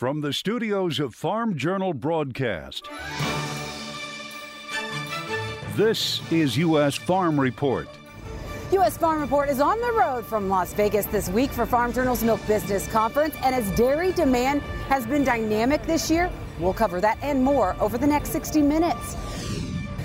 From the studios of Farm Journal Broadcast, this is U.S. Farm Report. U.S. Farm Report is on the road from Las Vegas this week for Farm Journal's Milk Business Conference. And as dairy demand has been dynamic this year, we'll cover that and more over the next 60 minutes.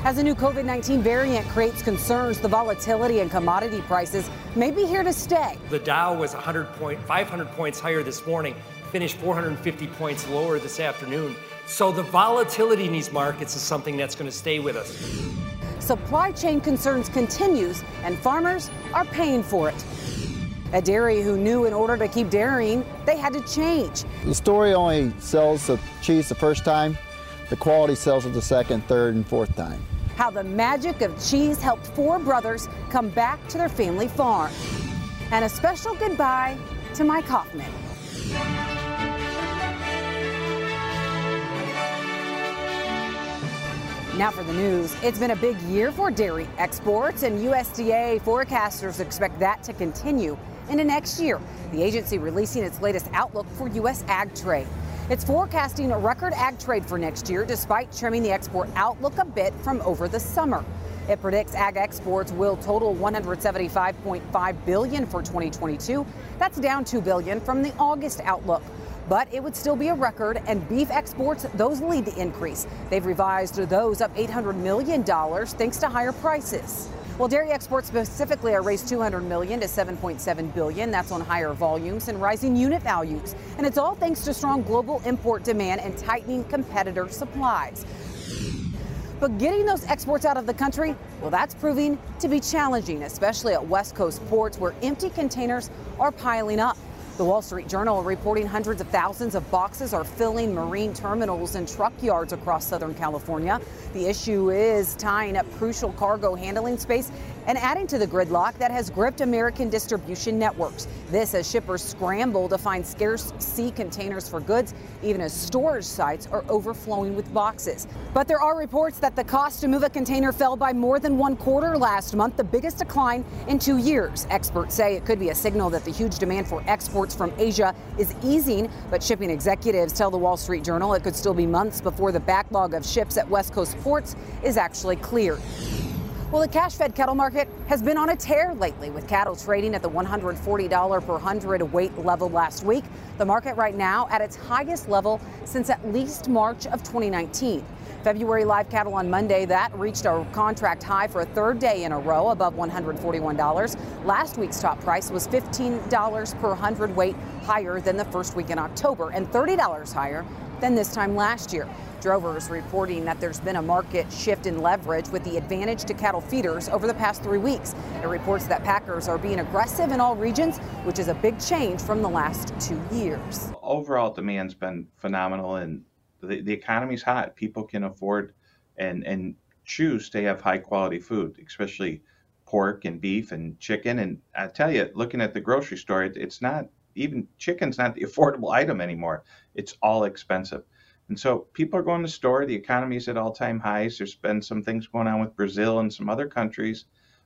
As a new COVID 19 variant creates concerns, the volatility in commodity prices may be here to stay. The Dow was 100 point, 500 points higher this morning, finished 450 points lower this afternoon. So the volatility in these markets is something that's going to stay with us. Supply chain concerns continues, and farmers are paying for it. A dairy who knew in order to keep dairying, they had to change. The story only sells the cheese the first time. The quality sells it the second, third, and fourth time how the magic of cheese helped four brothers come back to their family farm. And a special goodbye to Mike Hoffman. Now for the news. It's been a big year for dairy exports, and USDA forecasters expect that to continue into next year. The agency releasing its latest outlook for U.S. ag trade. It's forecasting a record ag trade for next year despite trimming the export outlook a bit from over the summer. It predicts ag exports will total 175.5 billion for 2022. That's down 2 billion from the August outlook. But it would still be a record, and beef exports, those lead the increase. They've revised those up $800 million thanks to higher prices. Well, dairy exports specifically are raised 200 million to 7.7 billion. That's on higher volumes and rising unit values. And it's all thanks to strong global import demand and tightening competitor supplies. But getting those exports out of the country, well, that's proving to be challenging, especially at West Coast ports where empty containers are piling up. The Wall Street Journal reporting hundreds of thousands of boxes are filling marine terminals and truck yards across Southern California. The issue is tying up crucial cargo handling space and adding to the gridlock that has gripped American distribution networks. This as shippers scramble to find scarce sea containers for goods, even as storage sites are overflowing with boxes. But there are reports that the cost to move a container fell by more than one quarter last month, the biggest decline in two years. Experts say it could be a signal that the huge demand for exports from Asia is easing, but shipping executives tell the Wall Street Journal it could still be months before the backlog of ships at West Coast ports is actually cleared. Well, the cash fed cattle market has been on a tear lately, with cattle trading at the $140 per hundred weight level last week. The market right now at its highest level since at least March of 2019. February live cattle on Monday, that reached a contract high for a third day in a row above $141. Last week's top price was $15 per hundred weight higher than the first week in October and $30 higher than this time last year. Drovers reporting that there's been a market shift in leverage with the advantage to cattle feeders over the past three weeks. It reports that packers are being aggressive in all regions, which is a big change from the last two years. Overall demand's been phenomenal and the, the economy's hot. People can afford and, and choose to have high quality food, especially pork and beef and chicken. And I tell you, looking at the grocery store, it, it's not even chicken's not the affordable item anymore. It's all expensive. And so people are going to store. The economy is at all time highs. There's been some things going on with Brazil and some other countries.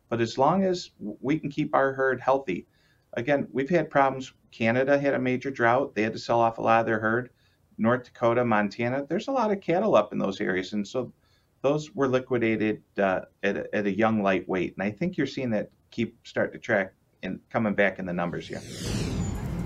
But as long as we can keep our herd healthy, again, we've had problems. Canada had a major drought. They had to sell off a lot of their herd. North Dakota, Montana, there's a lot of cattle up in those areas. And so those were liquidated uh, at, a, at a young lightweight. And I think you're seeing that keep start to track and coming back in the numbers here.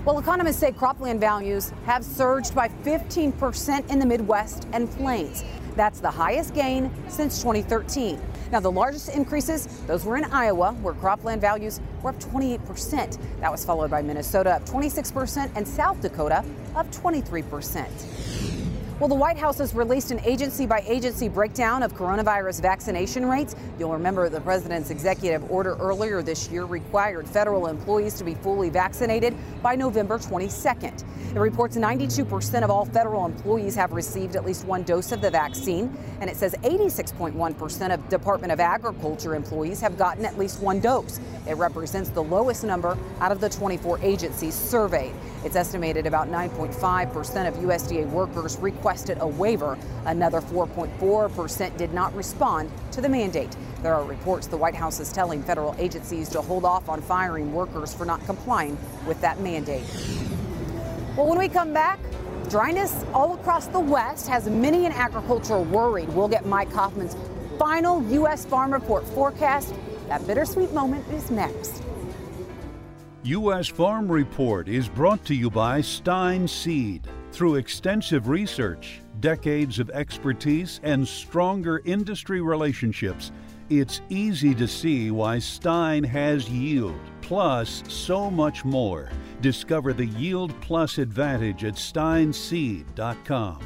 Well, economists say cropland values have surged by 15% in the Midwest and Plains. That's the highest gain since 2013. Now, the largest increases, those were in Iowa, where cropland values were up 28%. That was followed by Minnesota up 26% and South Dakota up 23%. Well, the White House has released an agency by agency breakdown of coronavirus vaccination rates. You'll remember the president's executive order earlier this year required federal employees to be fully vaccinated by November 22nd. It reports 92% of all federal employees have received at least one dose of the vaccine, and it says 86.1% of Department of Agriculture employees have gotten at least one dose. It represents the lowest number out of the 24 agencies surveyed. It's estimated about 9.5% of USDA workers requested a waiver. Another 4.4% did not respond to the mandate. There are reports the White House is telling federal agencies to hold off on firing workers for not complying with that mandate. Well, when we come back, Dryness all across the West has many in agriculture worried. We'll get Mike Hoffman's final U.S. Farm Report forecast. That bittersweet moment is next. U.S. Farm Report is brought to you by Stine Seed. Through extensive research, decades of expertise, and stronger industry relationships, it's easy to see why Stine has yield, plus so much more. Discover the Yield Plus advantage at stineseed.com.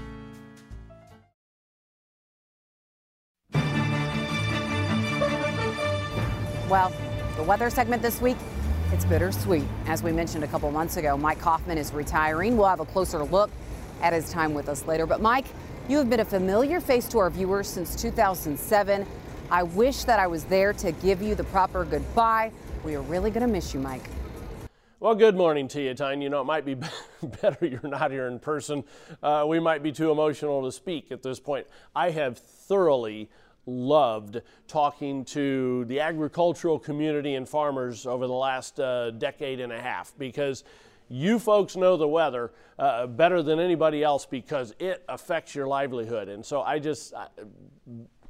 Well, the weather segment this week, it's bittersweet. As we mentioned a couple months ago, Mike Hoffman is retiring. We'll have a closer look at his time with us later. But Mike, you have been a familiar face to our viewers since 2007. I wish that I was there to give you the proper goodbye. We are really going to miss you, Mike. Well, good morning to you, Tyne. You know, it might be better you're not here in person. Uh, we might be too emotional to speak at this point. I have thoroughly loved talking to the agricultural community and farmers over the last uh, decade and a half because you folks know the weather uh, better than anybody else because it affects your livelihood. And so I just, uh,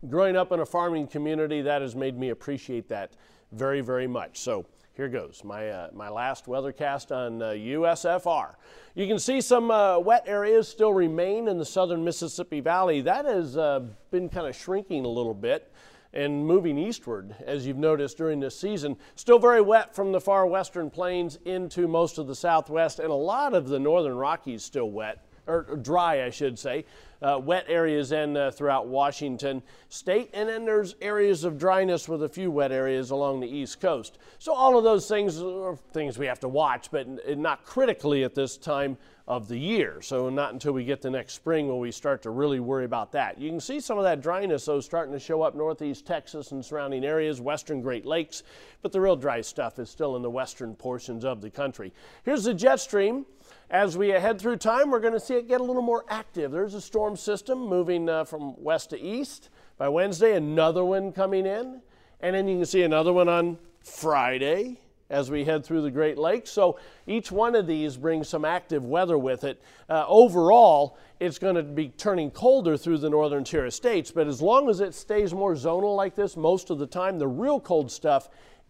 growing up in a farming community, that has made me appreciate that very, very much. So here goes my, uh, my last weathercast on uh, USFR. You can see some uh, wet areas still remain in the southern Mississippi Valley. That has uh, been kind of shrinking a little bit and moving eastward, as you've noticed during this season. Still very wet from the far western plains into most of the southwest, and a lot of the northern Rockies still wet, or dry, I should say uh, wet areas and uh, throughout Washington state. And then there's areas of dryness with a few wet areas along the east coast. So all of those things are things we have to watch, but not critically at this time of the year. So not until we get to next spring will we start to really worry about that. You can see some of that dryness though starting to show up northeast Texas and surrounding areas, western Great Lakes, but the real dry stuff is still in the western portions of the country. Here's the jet stream. As we head through time, we're going to see it get a little more active. There's a storm system moving uh, from west to east. By Wednesday, another one coming in. And then you can see another one on Friday as we head through the Great Lakes. So each one of these brings some active weather with it. Uh, overall, it's going to be turning colder through the northern tier of states, but as long as it stays more zonal like this most of the time, the real cold stuff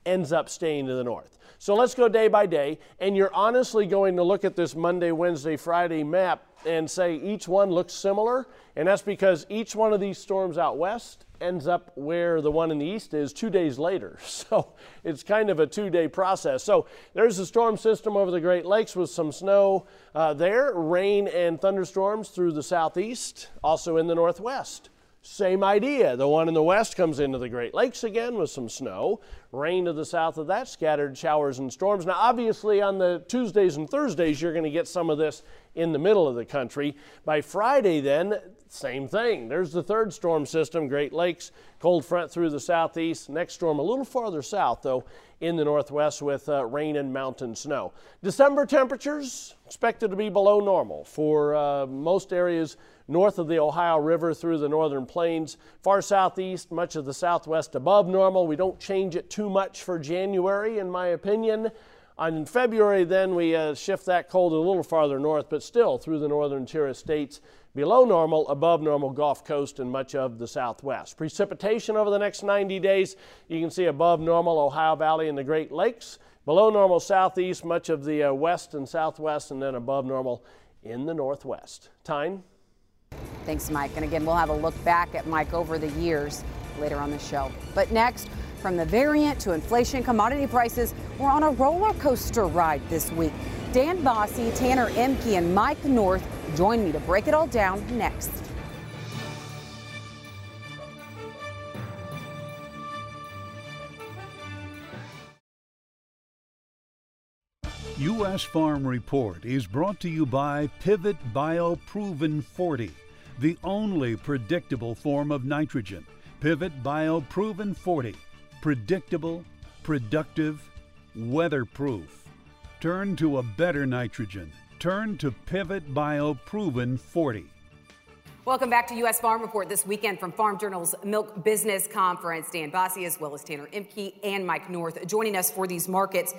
ends up staying to the north. So let's go day by day, and you're honestly going to look at this Monday, Wednesday, Friday map and say each one looks similar, and that's because each one of these storms out west ends up where the one in the east is two days later. So it's kind of a two day process. So there's a storm system over the Great Lakes with some snow uh, there, rain and thunderstorms through the southeast, also in the northwest. Same idea. The one in the west comes into the Great Lakes again with some snow. Rain to the south of that, scattered showers and storms. Now, obviously, on the Tuesdays and Thursdays, you're going to get some of this in the middle of the country. By Friday, then, same thing. There's the third storm system, Great Lakes, cold front through the southeast. Next storm a little farther south, though, in the northwest with uh, rain and mountain snow. December temperatures expected to be below normal for uh, most areas north of the Ohio River through the northern plains. Far southeast, much of the southwest above normal. We don't change it too much for January, in my opinion. In February, then we uh, shift that cold a little farther north, but still through the northern tier of states, below normal, above normal Gulf Coast, and much of the southwest. Precipitation over the next 90 days, you can see above normal Ohio Valley and the Great Lakes, below normal southeast, much of the uh, west and southwest, and then above normal in the northwest. Tyne? Thanks, Mike. And again, we'll have a look back at Mike over the years later on the show. But next, from the variant to inflation, commodity prices, we're on a roller coaster ride this week. Dan Basse, Tanner Ehmke, and Mike North join me to break it all down next. U.S. Farm Report is brought to you by Pivot Bio Proven 40, the only predictable form of nitrogen. Pivot Bio Proven 40, predictable, productive, weatherproof. Turn to a better nitrogen. Turn to Pivot Bio Proven 40. Welcome back to U.S. Farm Report this weekend from Farm Journal's Milk Business Conference. Dan Basse, as well as Tanner Ehmke and Mike North, joining us for these markets.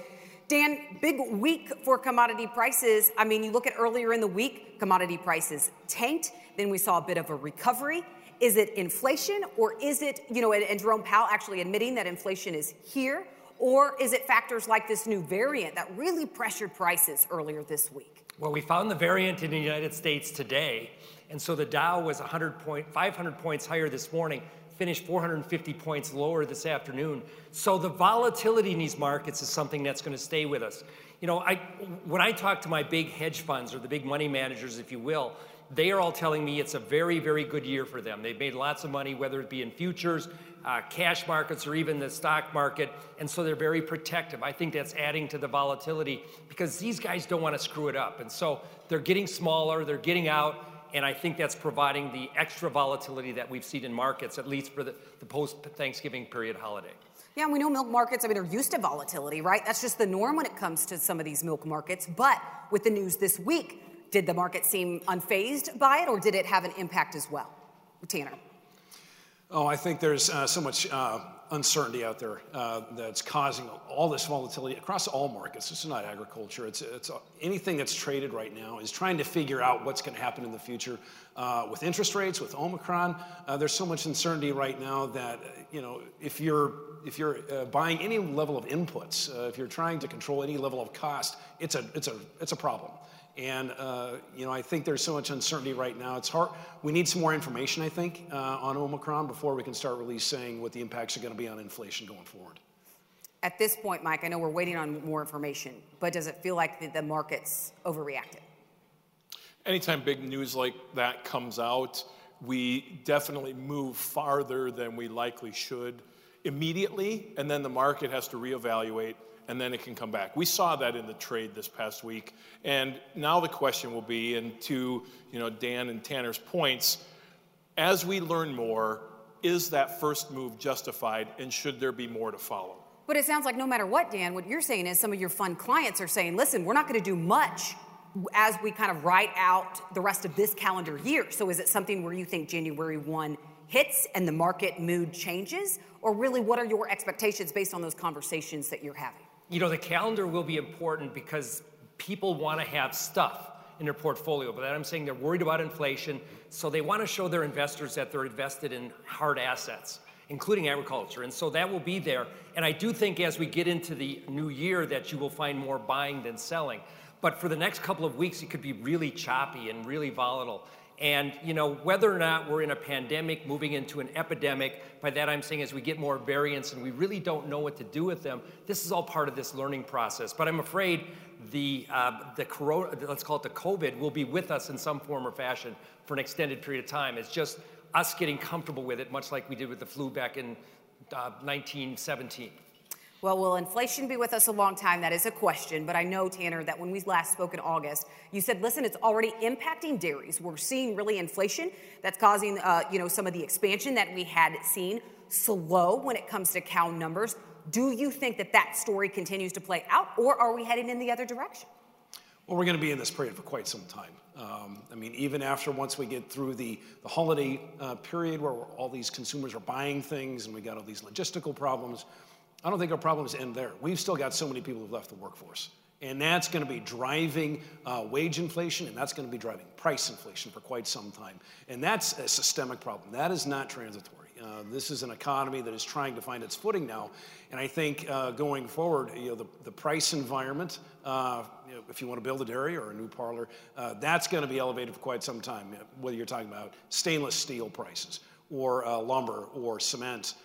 Dan, big week for commodity prices. I mean, you look at earlier in the week, commodity prices tanked. Then we saw a bit of a recovery. Is it inflation or is it, you know, and, and Jerome Powell actually admitting that inflation is here? Or is it factors like this new variant that really pressured prices earlier this week? Well, we found the variant in the United States today, and so the Dow was 100 point, 500 points higher this morning finished 450 points lower this afternoon. So the volatility in these markets is something that's going to stay with us. You know, I, when I talk to my big hedge funds or the big money managers, if you will, they are all telling me it's a very, very good year for them. They've made lots of money, whether it be in futures, uh, cash markets, or even the stock market, and so they're very protective. I think that's adding to the volatility because these guys don't want to screw it up. And so they're getting smaller, they're getting out, and I think that's providing the extra volatility that we've seen in markets, at least for the, the post Thanksgiving period holiday. Yeah, we know milk markets, I mean, they're used to volatility, right? That's just the norm when it comes to some of these milk markets. But with the news this week, did the market seem unfazed by it or did it have an impact as well? Tanner. Oh, I think there's uh, so much uh, uncertainty out there uh, that's causing all this volatility across all markets. This is not agriculture. It's, it's anything that's traded right now is trying to figure out what's going to happen in the future uh, with interest rates, with Omicron. Uh, there's so much uncertainty right now that you know if you're if you're uh, buying any level of inputs, if you're trying to control any level of cost, it's a it's a it's a problem. And uh, you know, I think there's so much uncertainty right now. It's hard. We need some more information, I think, uh, on Omicron before we can start really saying what the impacts are going to be on inflation going forward. At this point, Mike, I know we're waiting on more information, but does it feel like the, the market's overreacted? Anytime big news like that comes out, we definitely move farther than we likely should immediately, and then the market has to reevaluate and then it can come back. We saw that in the trade this past week. And now the question will be, and to you know Dan and Tanner's points, as we learn more, is that first move justified and should there be more to follow? But it sounds like no matter what, Dan, what you're saying is some of your fund clients are saying, listen, we're not going to do much as we kind of write out the rest of this calendar year. So is it something where you think January 1 hits and the market mood changes? Or really, what are your expectations based on those conversations that you're having? You know, the calendar will be important because people want to have stuff in their portfolio. But I'm saying they're worried about inflation, so they want to show their investors that they're invested in hard assets, including agriculture. And so that will be there. And I do think as we get into the new year that you will find more buying than selling. But for the next couple of weeks, it could be really choppy and really volatile. And you know, whether or not we're in a pandemic moving into an epidemic, by that I'm saying as we get more variants and we really don't know what to do with them, this is all part of this learning process. But I'm afraid the uh, the corona, let's call it the COVID, will be with us in some form or fashion for an extended period of time. It's just us getting comfortable with it, much like we did with the flu back in uh, 1917. Well, will inflation be with us a long time? That is a question. But I know, Tanner, that when we last spoke in August, you said, listen, it's already impacting dairies. We're seeing really inflation that's causing, uh, you know, some of the expansion that we had seen slow when it comes to cow numbers. Do you think that that story continues to play out, or are we heading in the other direction? Well, we're going to be in this period for quite some time. Um, I mean, even after once we get through the, the holiday uh, period where all these consumers are buying things and we got all these logistical problems, I don't think our problems end there. We've still got so many people who've left the workforce. And that's going to be driving uh, wage inflation, and that's going to be driving price inflation for quite some time. And that's a systemic problem. That is not transitory. Uh, this is an economy that is trying to find its footing now. And I think uh, going forward, you know, the, the price environment, uh, you know, if you want to build a dairy or a new parlor, uh, that's going to be elevated for quite some time, whether you're talking about stainless steel prices or uh, lumber or cement,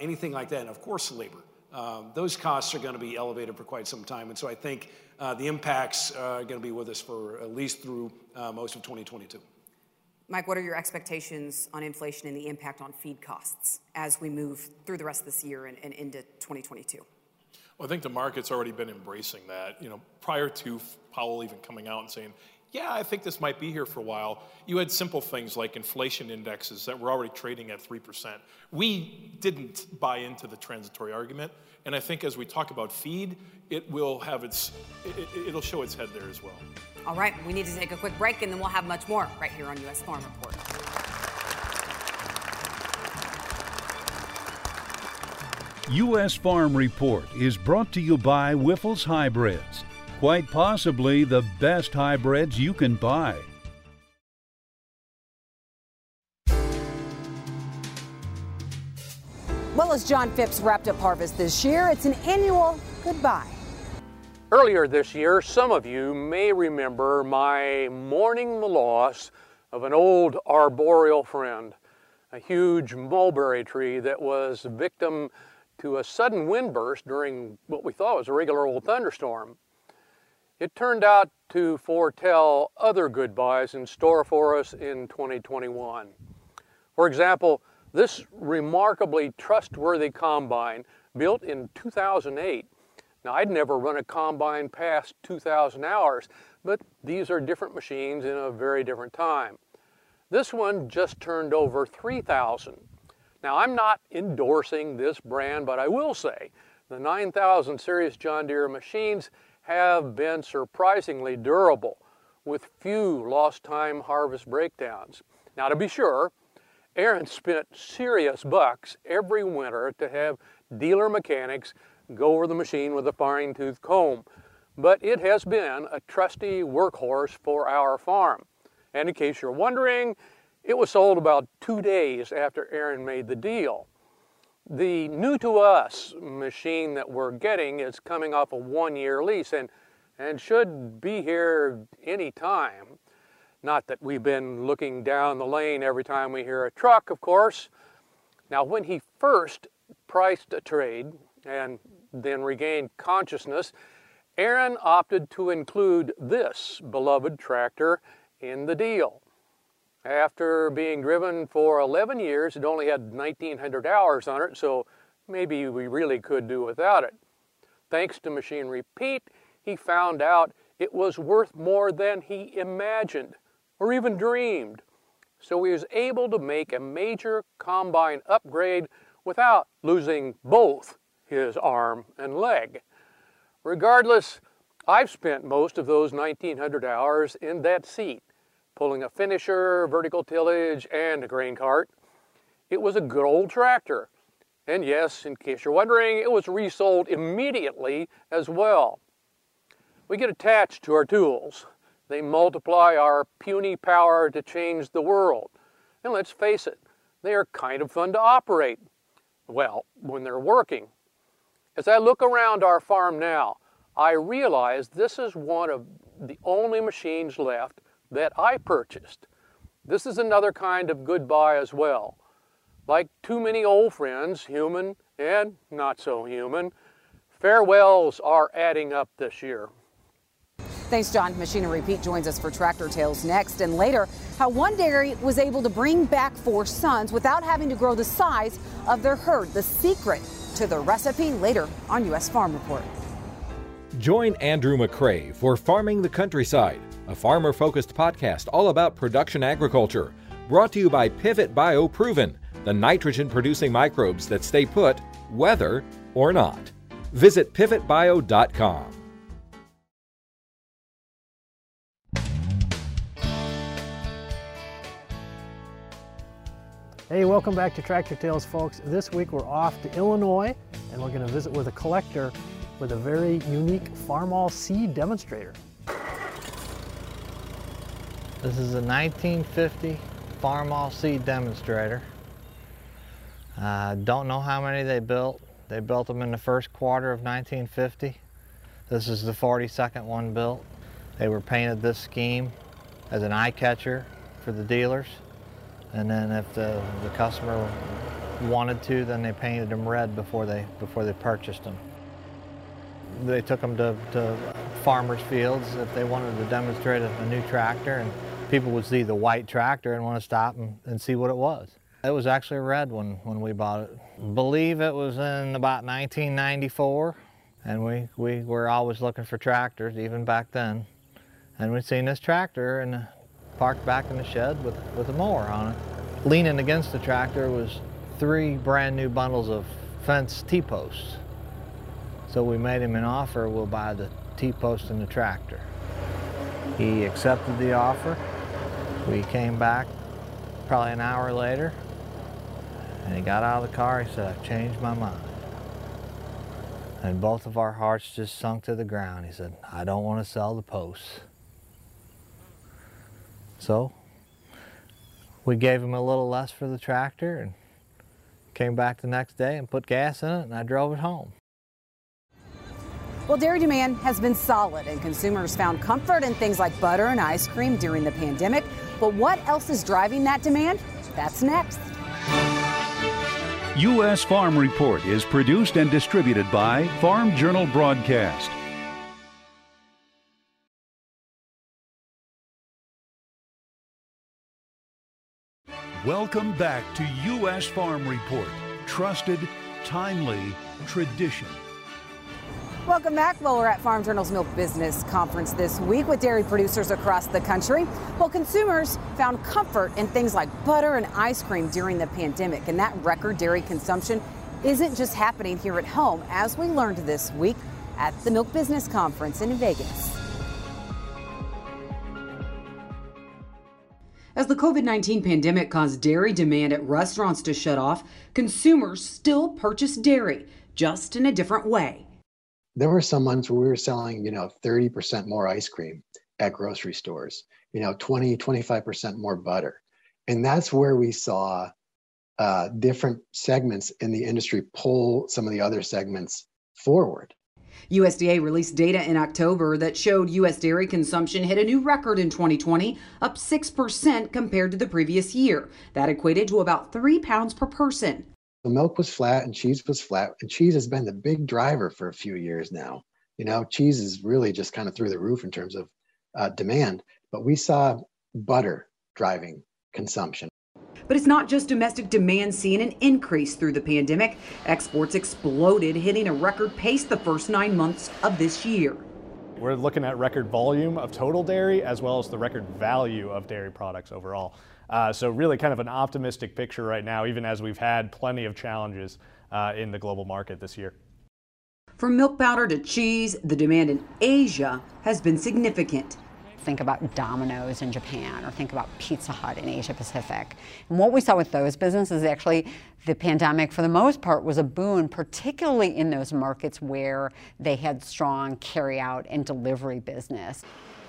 anything like that. And of course, labor um, those costs are going to be elevated for quite some time. And so I think uh, the impacts are going to be with us for at least through uh, most of 2022. Mike, what are your expectations on inflation and the impact on feed costs as we move through the rest of this year and, and into 2022? Well, I think the market's already been embracing that. You know, prior to Powell even coming out and saying, yeah, I think this might be here for a while. You had simple things like inflation indexes that were already trading at 3%. We didn't buy into the transitory argument. And I think as we talk about feed, it will have its, it, will show its head there as well. All right, we need to take a quick break and then we'll have much more right here on U.S. Farm Report. U.S. Farm Report is brought to you by Wyffels Hybrids, quite possibly the best hybrids you can buy. Well, as John Phipps wrapped up harvest this year, it's an annual goodbye. Earlier this year, some of you may remember my mourning the loss of an old arboreal friend, a huge mulberry tree that was victim to a sudden wind burst during what we thought was a regular old thunderstorm. It turned out to foretell other goodbyes in store for us in 2021. For example, this remarkably trustworthy combine, built in 2008, now I'd never run a combine past 2,000 hours, but these are different machines in a very different time. This one just turned over 3,000. Now I'm not endorsing this brand, but I will say the 9000 series John Deere machines have been surprisingly durable with few lost time harvest breakdowns. Now to be sure, Aaron spent serious bucks every winter to have dealer mechanics go over the machine with a fine tooth comb, but it has been a trusty workhorse for our farm. And in case you're wondering, it was sold about two days after Aaron made the deal. The new to us machine that we're getting is coming off a one year lease and, and should be here any time. Not that we've been looking down the lane every time we hear a truck, of course. Now, when he first priced a trade and then regained consciousness, Aaron opted to include this beloved tractor in the deal. After being driven for 11 years, it only had 1,900 hours on it, so maybe we really could do without it. Thanks to Machinery Pete, he found out it was worth more than he imagined or even dreamed. So he was able to make a major combine upgrade without losing both his arm and leg. Regardless, I've spent most of those 1900 hours in that seat, pulling a finisher, vertical tillage, and a grain cart. It was a good old tractor. And yes, in case you're wondering, it was resold immediately as well. We get attached to our tools. They multiply our puny power to change the world. And let's face it, they are kind of fun to operate. Well, when they're working. As I look around our farm now, I realize this is one of the only machines left that I purchased. This is another kind of goodbye as well. Like too many old friends, human and not so human, farewells are adding up this year. Thanks, John. Machinery Pete joins us for Tractor Tales next. And later, how one dairy was able to bring back four sons without having to grow the size of their herd. The secret to the recipe later on U.S. Farm Report. Join Andrew McCrea for Farming the Countryside, a farmer focused podcast all about production agriculture. Brought to you by Pivot Bio Proven, the nitrogen producing microbes that stay put, whether or not. Visit pivotbio.com. Hey, welcome back to Tractor Tales, folks. This week we're off to Illinois and we're going to visit with a collector with a very unique Farmall seed demonstrator. This is a 1950 Farmall seed demonstrator. Uh, don't know how many they built. They built them in the first quarter of 1950. This is the 42nd one built. They were painted this scheme as an eye catcher for the dealers. And then if the, the customer wanted to, then they painted them red before they, before they purchased them. They took them to, to farmers' fields if they wanted to demonstrate a, a new tractor, and people would see the white tractor and want to stop and, and see what it was. It was actually a red when, when we bought it. Believe it was in about 1994, and we, we were always looking for tractors, even back then. And we'd seen this tractor, and parked back in the shed with, with a mower on it. Leaning against the tractor was three brand new bundles of fence T-posts. So we made him an offer, we'll buy the T-post and the tractor. He accepted the offer. We came back probably an hour later and he got out of the car, he said, I've changed my mind. And both of our hearts just sunk to the ground. He said, I don't want to sell the posts. So we gave him a little less for the tractor and came back the next day and put gas in it and I drove it home. Well, dairy demand has been solid and consumers found comfort in things like butter and ice cream during the pandemic. But what else is driving that demand? That's next. U.S. Farm Report is produced and distributed by Farm Journal Broadcast. Welcome back to U.S. Farm Report. Trusted, timely, tradition. Welcome back. Well, we're at Farm Journal's Milk Business Conference this week with dairy producers across the country. Well, consumers found comfort in things like butter and ice cream during the pandemic, and that record dairy consumption isn't just happening here at home, as we learned this week at the Milk Business Conference in Vegas. As the COVID 19 pandemic caused dairy demand at restaurants to shut off, consumers still purchase dairy, just in a different way there were some months where we were selling, you know, 30% more ice cream at grocery stores, you know, 20, 25% more butter. And that's where we saw uh, different segments in the industry pull some of the other segments forward. USDA released data in October that showed U.S. dairy consumption hit a new record in 2020, up 6% compared to the previous year. That equated to about three pounds per person. The milk was flat and cheese was flat, and cheese has been the big driver for a few years now. You know, cheese is really just kind of through the roof in terms of uh, demand, but we saw butter driving consumption. But it's not just domestic demand seeing an increase through the pandemic. Exports exploded, hitting a record pace the first nine months of this year. We're looking at record volume of total dairy as well as the record value of dairy products overall. Uh, so really kind of an optimistic picture right now, even as we've had plenty of challenges uh, in the global market this year. From milk powder to cheese, the demand in Asia has been significant. Think about Domino's in Japan or think about Pizza Hut in Asia Pacific. And what we saw with those businesses actually the pandemic for the most part was a boon particularly in those markets where they had strong carry out and delivery business.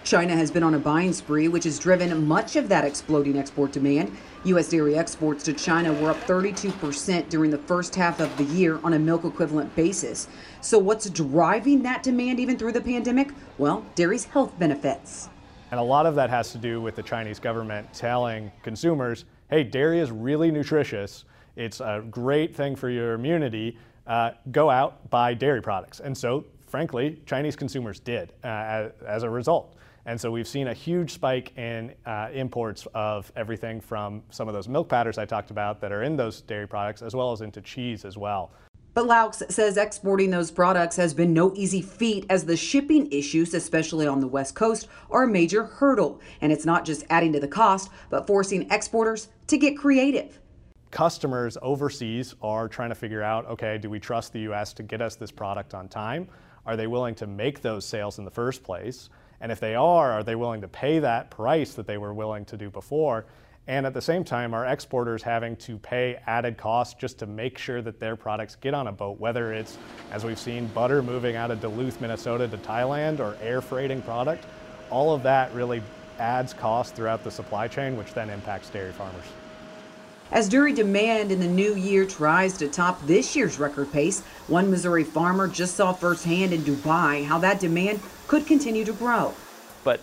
China has been on a buying spree, which has driven much of that exploding export demand. U.S. dairy exports to China were up 32% during the first half of the year on a milk equivalent basis. So, what's driving that demand even through the pandemic? Well, dairy's health benefits. And a lot of that has to do with the Chinese government telling consumers hey, dairy is really nutritious, it's a great thing for your immunity. Uh, go out, buy dairy products. And so, frankly, Chinese consumers did uh, as, as a result. And so we've seen a huge spike in uh, imports of everything from some of those milk powders I talked about that are in those dairy products, as well as into cheese as well. But Laux says exporting those products has been no easy feat as the shipping issues, especially on the West Coast, are a major hurdle. And it's not just adding to the cost, but forcing exporters to get creative. Customers overseas are trying to figure out okay, do we trust the U.S. to get us this product on time? Are they willing to make those sales in the first place? And if they are, are they willing to pay that price that they were willing to do before? And at the same time, are exporters having to pay added costs just to make sure that their products get on a boat, whether it's, as we've seen, butter moving out of Duluth, Minnesota to Thailand or air freighting product? All of that really adds cost throughout the supply chain, which then impacts dairy farmers. As dairy demand in the new year tries to top this year's record pace, one Missouri farmer just saw firsthand in Dubai how that demand could continue to grow. But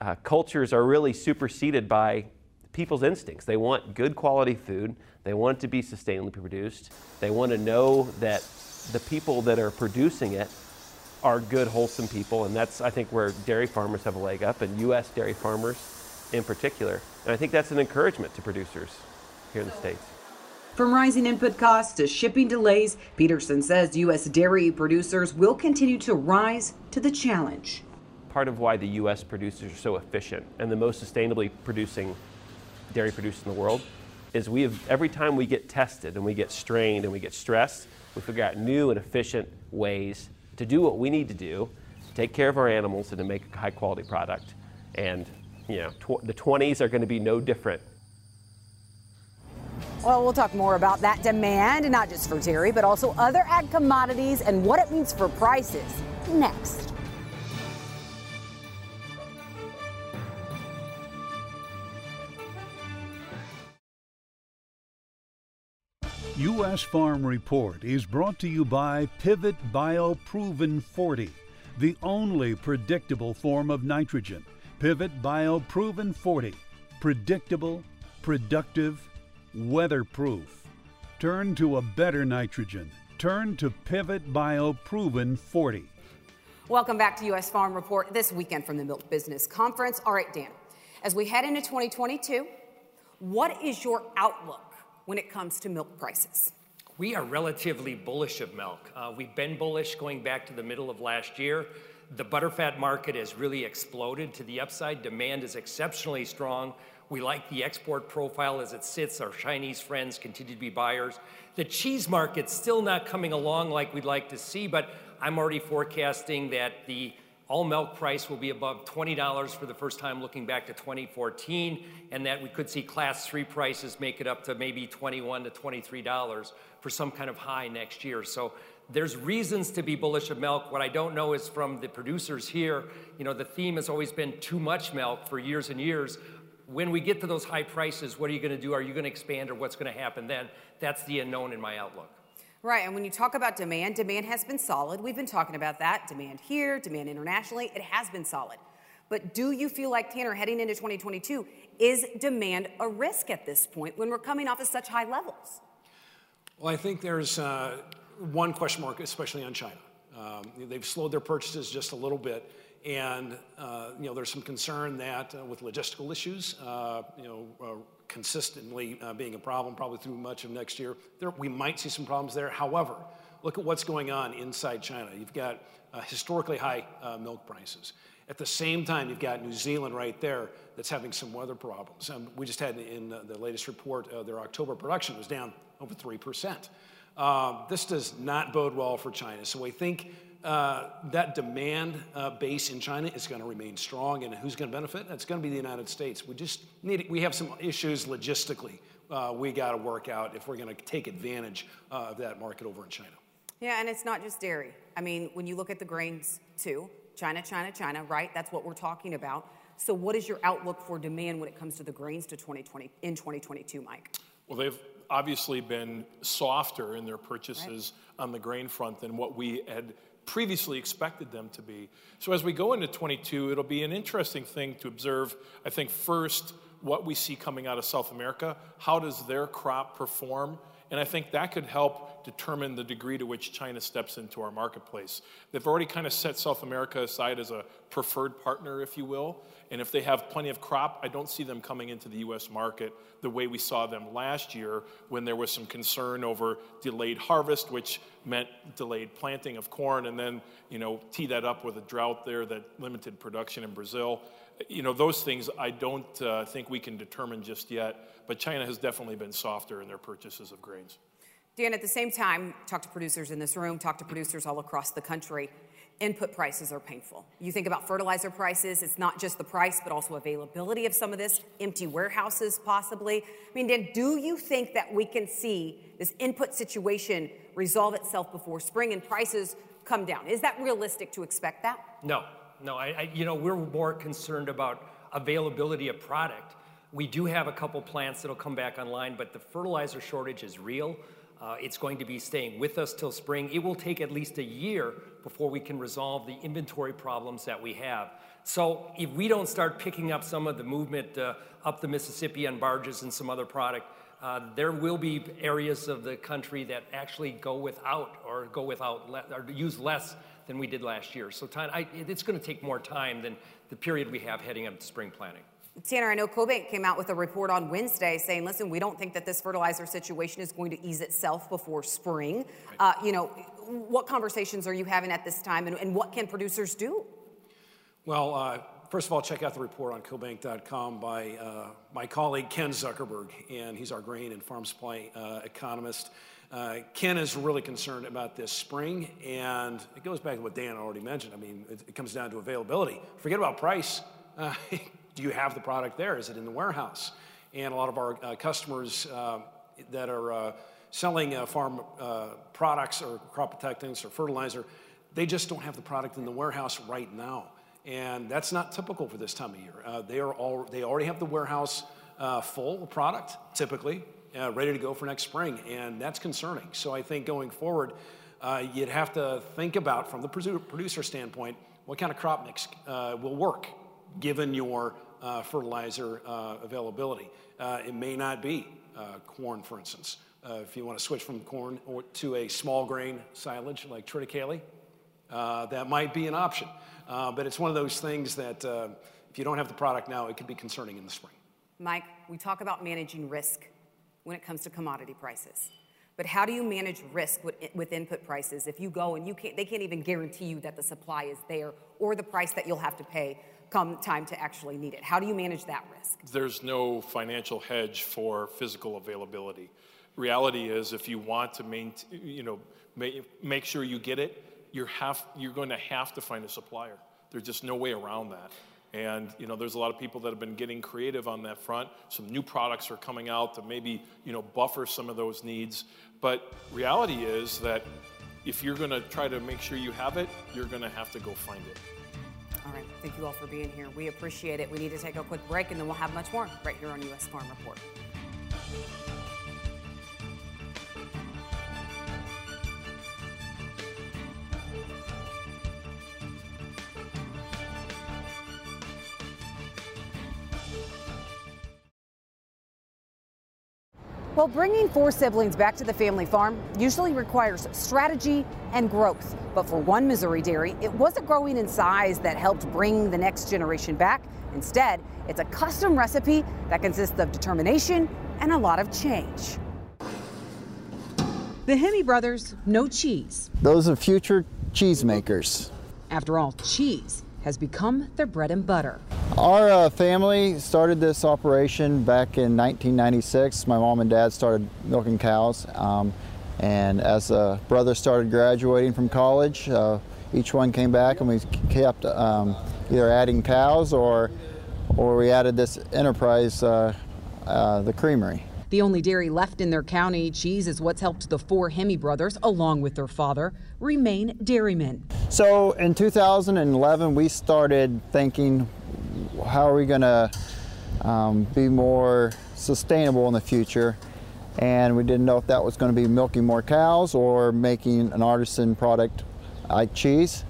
uh, cultures are really superseded by people's instincts. They want good quality food, they want it to be sustainably produced, they want to know that the people that are producing it are good, wholesome people, and that's, I think, where dairy farmers have a leg up, and U.S. dairy farmers in particular. And I think that's an encouragement to producers here in the States. From rising input costs to shipping delays, Peterson says U.S. dairy producers will continue to rise to the challenge. Part of why the U.S. producers are so efficient and the most sustainably producing dairy producers in the world is we have, every time we get tested and we get strained and we get stressed, we figure out new and efficient ways to do what we need to do, to take care of our animals and to make a high quality product. And you know, tw- the 20s are going to be no different Well, we'll talk more about that demand, not just for dairy, but also other ag commodities and what it means for prices next. U.S. Farm Report is brought to you by Pivot Bio Proven 40, the only predictable form of nitrogen. Pivot Bio Proven 40, predictable, productive, weatherproof. Turn to a better nitrogen. Turn to Pivot Bio Proven 40. Welcome back to U.S. Farm Report this weekend from the Milk Business Conference. All right, Dan, as we head into 2022, what is your outlook when it comes to milk prices? We are relatively bullish of milk. Uh, we've been bullish going back to the middle of last year. The butterfat market has really exploded to the upside. Demand is exceptionally strong. We like the export profile as it sits. Our Chinese friends continue to be buyers. The cheese market's still not coming along like we'd like to see, but I'm already forecasting that the all milk price will be above $20 for the first time looking back to 2014, and that we could see class three prices make it up to maybe 21 to $23 for some kind of high next year. So there's reasons to be bullish of milk. What I don't know is from the producers here, you know, the theme has always been too much milk for years and years. When we get to those high prices, what are you going to do? Are you going to expand or what's going to happen then? That's the unknown in my outlook. Right, and when you talk about demand, demand has been solid. We've been talking about that. Demand here, demand internationally, it has been solid. But do you feel like, Tanner, heading into 2022, is demand a risk at this point when we're coming off of such high levels? Well, I think there's uh, one question mark, especially on China. Um, they've slowed their purchases just a little bit. And uh, you know, there's some concern that uh, with logistical issues, uh, you know, uh, consistently uh, being a problem probably through much of next year, there, we might see some problems there. However, look at what's going on inside China. You've got uh, historically high milk prices. At the same time, you've got New Zealand right there that's having some weather problems. Um, we just had in the latest report, their October production was down over 3%. Um, this does not bode well for China. So we think uh, that demand uh, base in China is going to remain strong, and who's going to benefit? It's going to be the United States. We just need we have some issues logistically. Uh, we got to work out if we're going to take advantage uh, of that market over in China. Yeah, and it's not just dairy. I mean, when you look at the grains too, China, China, China, right? That's what we're talking about. So, what is your outlook for demand when it comes to the grains to 2020 in 2022, Mike? Well, they've obviously been softer in their purchases right. on the grain front than what we had previously expected them to be. So as we go into 22, it'll be an interesting thing to observe, I think, first, what we see coming out of South America. How does their crop perform? And I think that could help determine the degree to which China steps into our marketplace. They've already kind of set South America aside as a preferred partner, if you will. And if they have plenty of crop, I don't see them coming into the US market the way we saw them last year when there was some concern over delayed harvest, which meant delayed planting of corn, and then, you know, tee that up with a drought there that limited production in Brazil. You know, those things I don't uh, think we can determine just yet, but China has definitely been softer in their purchases of grains. Dan, at the same time, talk to producers in this room, talk to producers all across the country input prices are painful. You think about fertilizer prices, it's not just the price, but also availability of some of this, empty warehouses possibly. I mean, Dan, do you think that we can see this input situation resolve itself before spring and prices come down? Is that realistic to expect that? No, no. I, I you know, we're more concerned about availability of product. We do have a couple plants that'll come back online, but the fertilizer shortage is real. Uh, it's going to be staying with us till spring. It will take at least a year before we can resolve the inventory problems that we have. So if we don't start picking up some of the movement uh, up the Mississippi on barges and some other product, uh, there will be areas of the country that actually go without or go without or use less than we did last year. So time, it's going to take more time than the period we have heading up to spring planting. Tanner, I know CoBank came out with a report on Wednesday saying, listen, we don't think that this fertilizer situation is going to ease itself before spring. Right. Uh, you know, what conversations are you having at this time and, and what can producers do? Well, uh, first of all, check out the report on CoBank.com by uh, my colleague Ken Zuckerberg, and he's our grain and farm supply uh, economist. Uh, Ken is really concerned about this spring, and it goes back to what Dan already mentioned. I mean, it, it comes down to availability. Forget about price. Uh, do you have the product there? Is it in the warehouse? And a lot of our uh, customers, uh, that are uh, selling uh, farm uh, products or crop protectants or fertilizer, they just don't have the product in the warehouse right now. And that's not typical for this time of year. They, are all, they already have the warehouse full of product, typically, ready to go for next spring. And that's concerning. So I think going forward, you'd have to think about, from the producer standpoint, what kind of crop mix will work given your uh, fertilizer availability. it may not be corn, for instance. if you want to switch from corn or to a small grain silage like triticale, that might be an option. Uh, but it's one of those things that uh, if you don't have the product now, it could be concerning in the spring. Mike, we talk about managing risk when it comes to commodity prices. But how do you manage risk with, with input prices if you go and you can't, they can't even guarantee you that the supply is there or the price that you'll have to pay come time to actually need it? How do you manage that risk? There's no financial hedge for physical availability. Reality is, if you want to maintain, you know, make, sure you get it, you're, have, you're going to have to find a supplier. There's just no way around that. And you know, there's a lot of people that have been getting creative on that front. Some new products are coming out to maybe you know buffer some of those needs. But reality is that if you're going to try to make sure you have it, you're going to have to go find it. All right. Thank you all for being here. We appreciate it. We need to take a quick break, and then we'll have much more right here on U.S. Farm Report. Well, bringing four siblings back to the family farm usually requires strategy and growth. But for one Missouri dairy, it wasn't growing in size that helped bring the next generation back. Instead, it's a custom recipe that consists of determination and a lot of change. The Hemme brothers, no cheese. Those are future cheesemakers. After all, cheese has become their bread and butter. Our uh, family started this operation back in 1996. My mom and dad started milking cows. Um, and as uh, brothers started graduating from college, uh, each one came back and we kept um, either adding cows or, or we added this enterprise, uh, uh, the creamery. The only dairy left in their county, cheese is what's helped the four Hemme brothers, along with their father, remain dairymen. So in 2011, we started thinking, how are we going to um, be more sustainable in the future? And we didn't know if that was going to be milking more cows or making an artisan product like cheese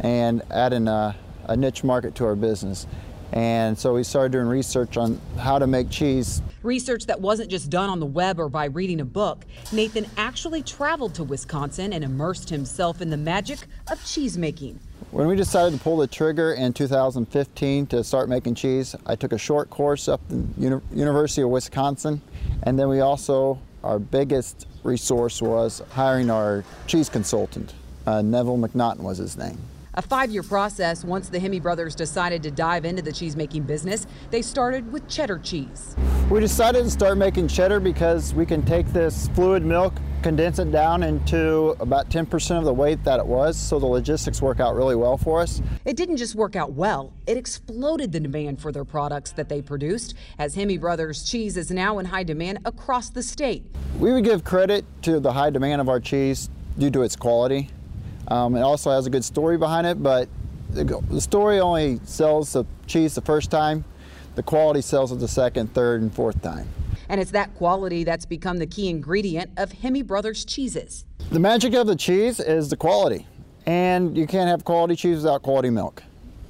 and adding a, a niche market to our business. And so we started doing research on how to make cheese. Research that wasn't just done on the web or by reading a book. Nathan actually traveled to Wisconsin and immersed himself in the magic of cheese making. When we decided to pull the trigger in 2015 to start making cheese, I took a short course up the Uni University of Wisconsin. And then we also, our biggest resource was hiring our cheese consultant. Uh, Neville McNaughton was his name. A five year process once the Hemme brothers decided to dive into the cheese making business. They started with cheddar cheese. We decided to start making cheddar because we can take this fluid milk, condense it down into about 10% of the weight that it was, so the logistics work out really well for us. It didn't just work out well, it exploded the demand for their products that they produced, as Hemme Brothers cheese is now in high demand across the state. We would give credit to the high demand of our cheese due to its quality. Um, it also has a good story behind it, but the, story only sells the cheese the first time. The quality sells it the second, third, and fourth time. And it's that quality that's become the key ingredient of Hemme Brothers cheeses. The magic of the cheese is the quality. And you can't have quality cheese without quality milk.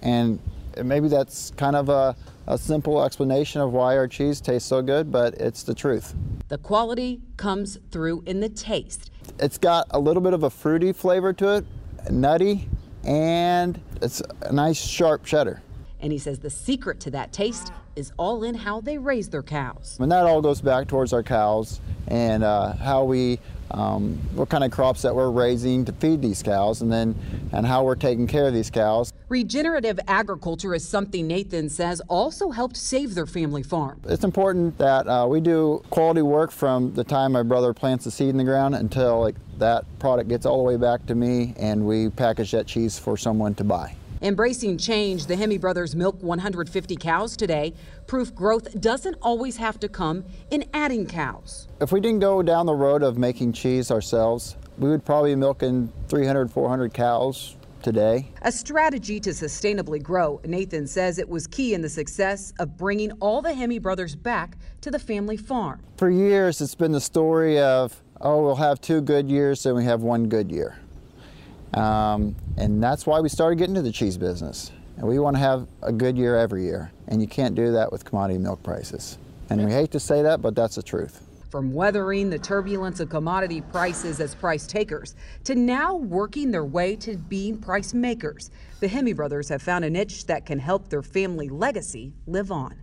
And maybe that's kind of a, a simple explanation of why our cheese tastes so good, but it's the truth. The quality comes through in the taste. It's got a little bit of a fruity flavor to it, nutty, and it's a nice sharp cheddar. And he says the secret to that taste is all in how they raise their cows. And that all goes back towards our cows and uh, how we um, what kind of crops that we're raising to feed these cows and then and how we're taking care of these cows. Regenerative agriculture is something Nathan says also helped save their family farm. It's important that uh, we do quality work from the time my brother plants the seed in the ground until like that product gets all the way back to me and we package that cheese for someone to buy. Embracing change, the Hemme brothers milk 150 cows today. Proof growth doesn't always have to come in adding cows. If we didn't go down the road of making cheese ourselves, we would probably be milking 300, 400 cows today. A strategy to sustainably grow. Nathan says it was key in the success of bringing all the Hemme brothers back to the family farm. For years, it's been the story of, oh, we'll have two good years, then we have one good year. Um, and that's why we started getting into the cheese business. And we want to have a good year every year. And you can't do that with commodity milk prices. And we hate to say that, but that's the truth. From weathering the turbulence of commodity prices as price takers to now working their way to being price makers, the Hemme brothers have found a niche that can help their family legacy live on.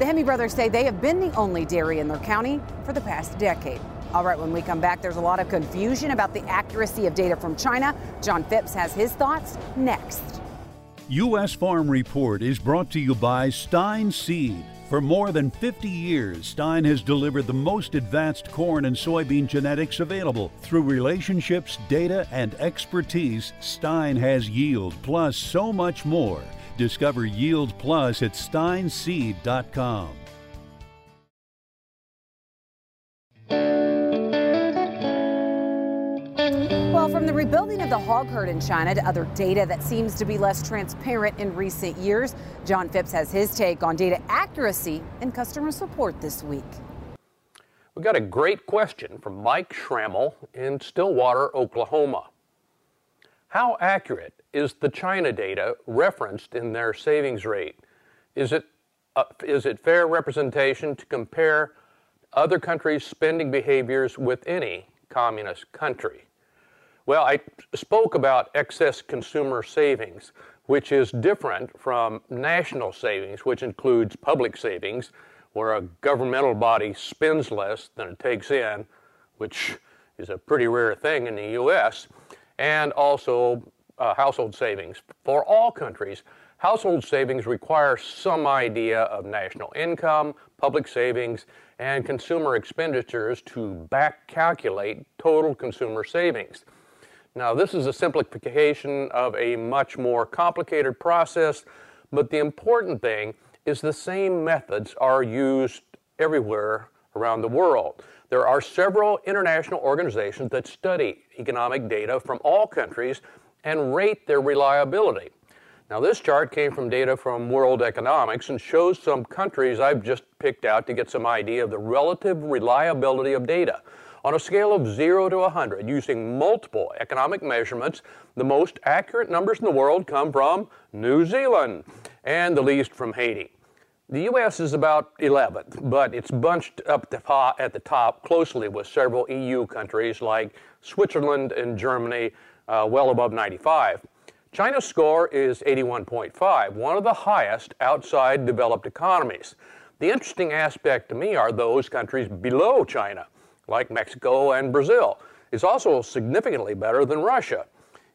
The Hemme brothers say they have been the only dairy in their county for the past decade. All right, when we come back, there's a lot of confusion about the accuracy of data from China. John Phipps has his thoughts next. U.S. Farm Report is brought to you by Stine Seed. For more than 50 years, Stine has delivered the most advanced corn and soybean genetics available. Through relationships, data, and expertise, Stine has yield plus so much more. Discover Yield Plus at stineseed.com. from the rebuilding of the hog herd in China to other data that seems to be less transparent in recent years, John Phipps has his take on data accuracy and customer support this week. We got a great question from Mike Schrammel in Stillwater, Oklahoma. How accurate is the China data referenced in their savings rate? Is it, uh, is it fair representation to compare other countries' spending behaviors with any communist country? Well, I spoke about excess consumer savings, which is different from national savings, which includes public savings, where a governmental body spends less than it takes in, which is a pretty rare thing in the US, and also uh, household savings. For all countries, household savings require some idea of national income, public savings, and consumer expenditures to back calculate total consumer savings. Now, this is a simplification of a much more complicated process, but the important thing is the same methods are used everywhere around the world. There are several international organizations that study economic data from all countries and rate their reliability. Now, this chart came from data from World Economics and shows some countries I've just picked out to get some idea of the relative reliability of data. On a scale of 0 to 100, using multiple economic measurements, the most accurate numbers in the world come from New Zealand and the least from Haiti. The U.S. is about 11th, but it's bunched up at the top closely with several EU countries like Switzerland and Germany, uh, well above 95. China's score is 81.5, one of the highest outside developed economies. The interesting aspect to me are those countries below China like Mexico and Brazil, is also significantly better than Russia.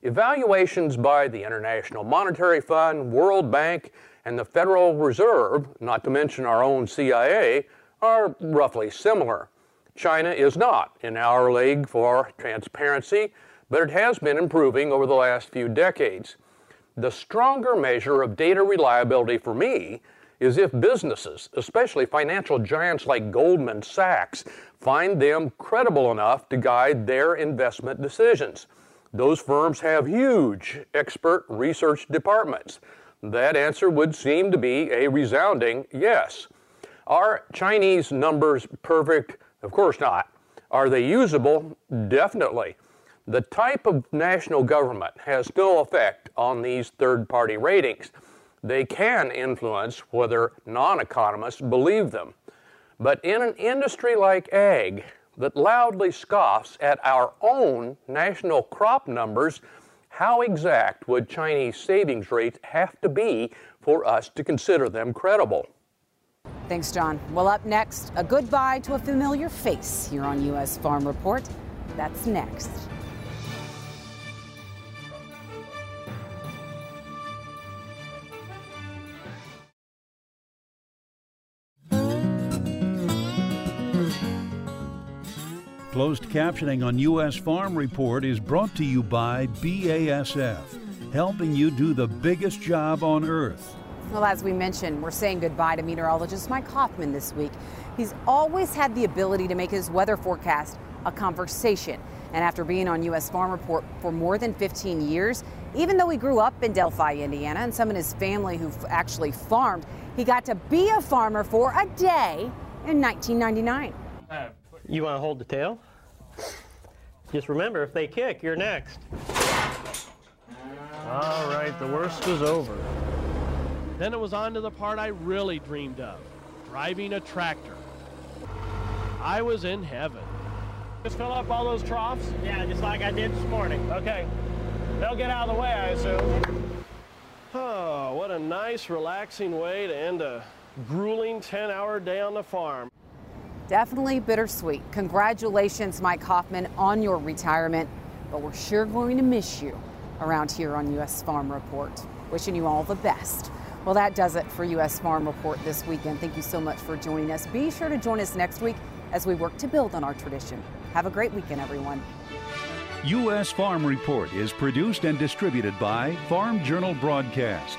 Evaluations by the International Monetary Fund, World Bank, and the Federal Reserve, not to mention our own CIA, are roughly similar. China is not in our league for transparency, but it has been improving over the last few decades. The stronger measure of data reliability for me is if businesses, especially financial giants like Goldman Sachs, find them credible enough to guide their investment decisions. Those firms have huge expert research departments. That answer would seem to be a resounding yes. Are Chinese numbers perfect? Of course not. Are they usable? Definitely. The type of national government has no effect on these third party ratings. They can influence whether non economists believe them. But in an industry like ag that loudly scoffs at our own national crop numbers, how exact would Chinese savings rates have to be for us to consider them credible? Thanks, John. Well, up next, a goodbye to a familiar face here on U.S. Farm Report. That's next. Closed captioning on U.S. Farm Report is brought to you by BASF. helping you do the biggest job on earth. Well, as we mentioned, we're saying goodbye to meteorologist Mike Hoffman this week. He's always had the ability to make his weather forecast a conversation. And after being on U.S. Farm Report for more than 15 years, even though he grew up in Delphi, Indiana, and some in his family who actually farmed, he got to be a farmer for a day in 1999. You want to hold the tail? Just remember, if they kick, you're next. All right, the worst was over. Then it was on to the part I really dreamed of driving a tractor. I was in heaven. Just fill up all those troughs? Yeah, just like I did this morning. Okay. They'll get out of the way, I assume. Oh, what a nice, relaxing way to end a grueling 10 hour day on the farm. Definitely bittersweet. Congratulations, Mike Hoffman, on your retirement, but we're sure going to miss you around here on U.S. Farm Report. Wishing you all the best. Well, that does it for U.S. Farm Report this weekend. Thank you so much for joining us. Be sure to join us next week as we work to build on our tradition. Have a great weekend, everyone. U.S. Farm Report is produced and distributed by Farm Journal Broadcast.